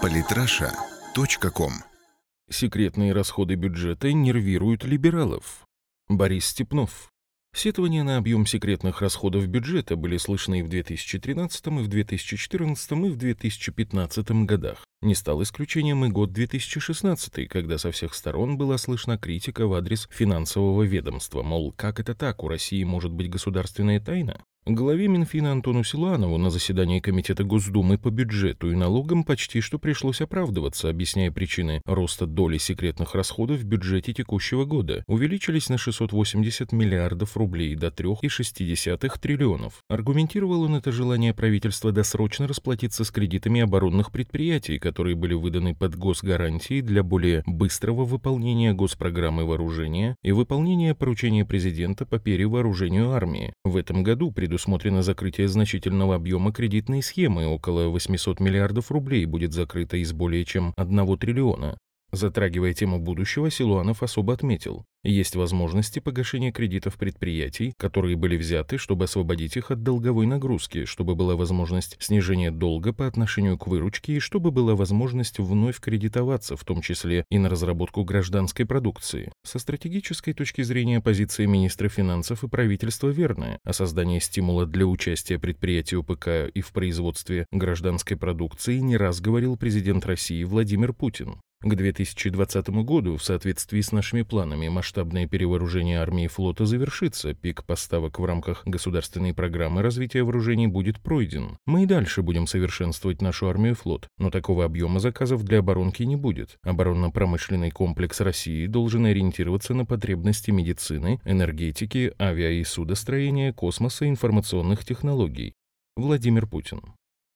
Политраша.ком Секретные расходы бюджета нервируют либералов. Борис Степнов. Сетования на объем секретных расходов бюджета были слышны и в 2013, и в 2014, и в 2015 годах. Не стал исключением и год 2016, когда со всех сторон была слышна критика в адрес финансового ведомства, мол, как это так, у России может быть государственная тайна? Главе Минфина Антону Силуанову на заседании Комитета Госдумы по бюджету и налогам почти что пришлось оправдываться, объясняя причины роста доли секретных расходов в бюджете текущего года. Увеличились на 680 миллиардов рублей до 3,6 триллионов. Аргументировал он это желание правительства досрочно расплатиться с кредитами оборонных предприятий, которые были выданы под госгарантии для более быстрого выполнения госпрограммы вооружения и выполнения поручения президента по перевооружению армии. В этом году пред предусмотрено закрытие значительного объема кредитной схемы, около 800 миллиардов рублей будет закрыто из более чем 1 триллиона. Затрагивая тему будущего, Силуанов особо отметил, есть возможности погашения кредитов предприятий, которые были взяты, чтобы освободить их от долговой нагрузки, чтобы была возможность снижения долга по отношению к выручке и чтобы была возможность вновь кредитоваться, в том числе и на разработку гражданской продукции. Со стратегической точки зрения позиция министра финансов и правительства верная, а создание стимула для участия предприятий УПК и в производстве гражданской продукции не раз говорил президент России Владимир Путин. К 2020 году, в соответствии с нашими планами, масштабное перевооружение армии и флота завершится, пик поставок в рамках государственной программы развития вооружений будет пройден. Мы и дальше будем совершенствовать нашу армию и флот, но такого объема заказов для оборонки не будет. Оборонно-промышленный комплекс России должен ориентироваться на потребности медицины, энергетики, авиа- и судостроения, космоса и информационных технологий. Владимир Путин.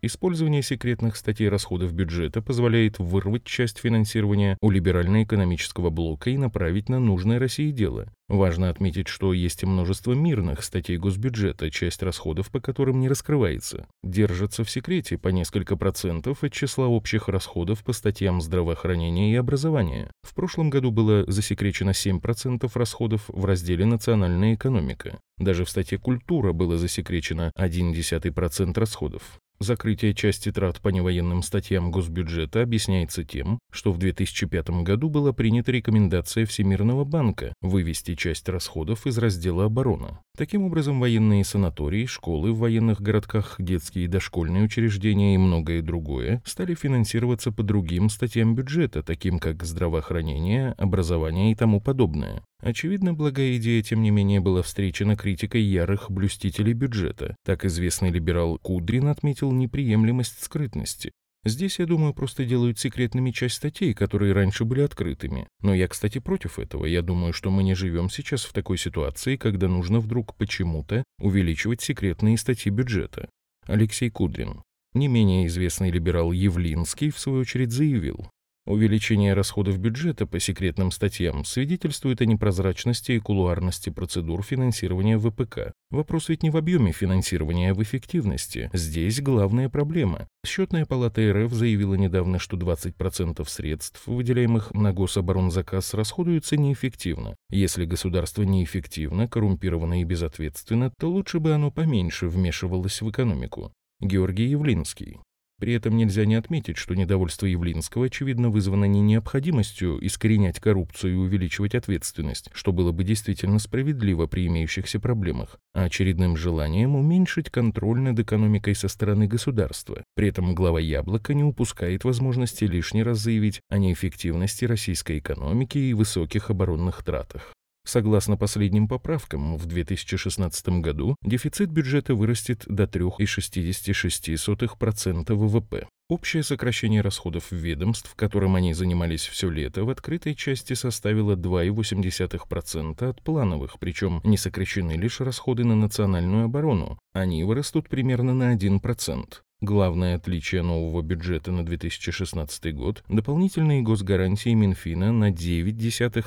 Использование секретных статей расходов бюджета позволяет вырвать часть финансирования у либерально-экономического блока и направить на нужное России дело. Важно отметить, что есть и множество мирных статей госбюджета, часть расходов по которым не раскрывается. Держатся в секрете по несколько процентов от числа общих расходов по статьям здравоохранения и образования. В прошлом году было засекречено 7% расходов в разделе «Национальная экономика». Даже в статье «Культура» было засекречено 0,1% расходов. Закрытие части трат по невоенным статьям госбюджета объясняется тем, что в 2005 году была принята рекомендация Всемирного банка вывести часть расходов из раздела оборона. Таким образом, военные санатории, школы в военных городках, детские и дошкольные учреждения и многое другое стали финансироваться по другим статьям бюджета, таким как здравоохранение, образование и тому подобное. Очевидно, благая идея, тем не менее, была встречена критикой ярых блюстителей бюджета. Так известный либерал Кудрин отметил неприемлемость скрытности. Здесь, я думаю, просто делают секретными часть статей, которые раньше были открытыми. Но я, кстати, против этого. Я думаю, что мы не живем сейчас в такой ситуации, когда нужно вдруг почему-то увеличивать секретные статьи бюджета. Алексей Кудрин. Не менее известный либерал Явлинский, в свою очередь, заявил, Увеличение расходов бюджета по секретным статьям свидетельствует о непрозрачности и кулуарности процедур финансирования ВПК. Вопрос ведь не в объеме финансирования, а в эффективности. Здесь главная проблема. Счетная палата РФ заявила недавно, что 20% средств, выделяемых на гособоронзаказ, расходуются неэффективно. Если государство неэффективно, коррумпировано и безответственно, то лучше бы оно поменьше вмешивалось в экономику. Георгий Явлинский. При этом нельзя не отметить, что недовольство Явлинского, очевидно, вызвано не необходимостью искоренять коррупцию и увеличивать ответственность, что было бы действительно справедливо при имеющихся проблемах, а очередным желанием уменьшить контроль над экономикой со стороны государства. При этом глава «Яблока» не упускает возможности лишний раз заявить о неэффективности российской экономики и высоких оборонных тратах. Согласно последним поправкам, в 2016 году дефицит бюджета вырастет до 3,66% ВВП. Общее сокращение расходов ведомств, которым они занимались все лето, в открытой части составило 2,8% от плановых, причем не сокращены лишь расходы на национальную оборону. Они вырастут примерно на 1%. Главное отличие нового бюджета на 2016 год – дополнительные госгарантии Минфина на 9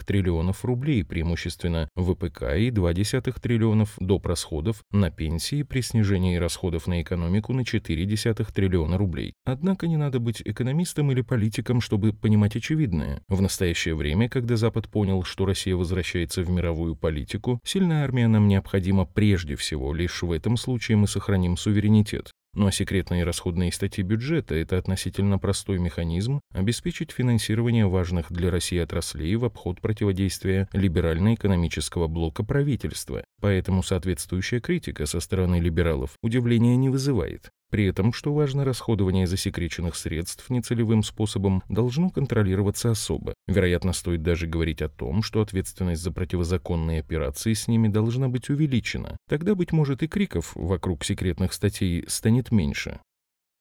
триллионов рублей, преимущественно ВПК, и 2 триллионов доп. расходов на пенсии при снижении расходов на экономику на 4 триллиона рублей. Однако не надо быть экономистом или политиком, чтобы понимать очевидное. В настоящее время, когда Запад понял, что Россия возвращается в мировую политику, сильная армия нам необходима прежде всего, лишь в этом случае мы сохраним суверенитет. Но секретные расходные статьи бюджета – это относительно простой механизм обеспечить финансирование важных для России отраслей в обход противодействия либерально-экономического блока правительства. Поэтому соответствующая критика со стороны либералов удивления не вызывает. При этом, что важно, расходование засекреченных средств нецелевым способом должно контролироваться особо. Вероятно, стоит даже говорить о том, что ответственность за противозаконные операции с ними должна быть увеличена. Тогда, быть может, и криков вокруг секретных статей станет меньше.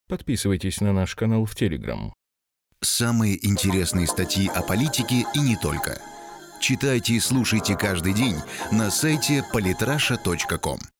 Подписывайтесь на наш канал в Телеграм. Самые интересные статьи о политике и не только. Читайте и слушайте каждый день на сайте polytrasha.com.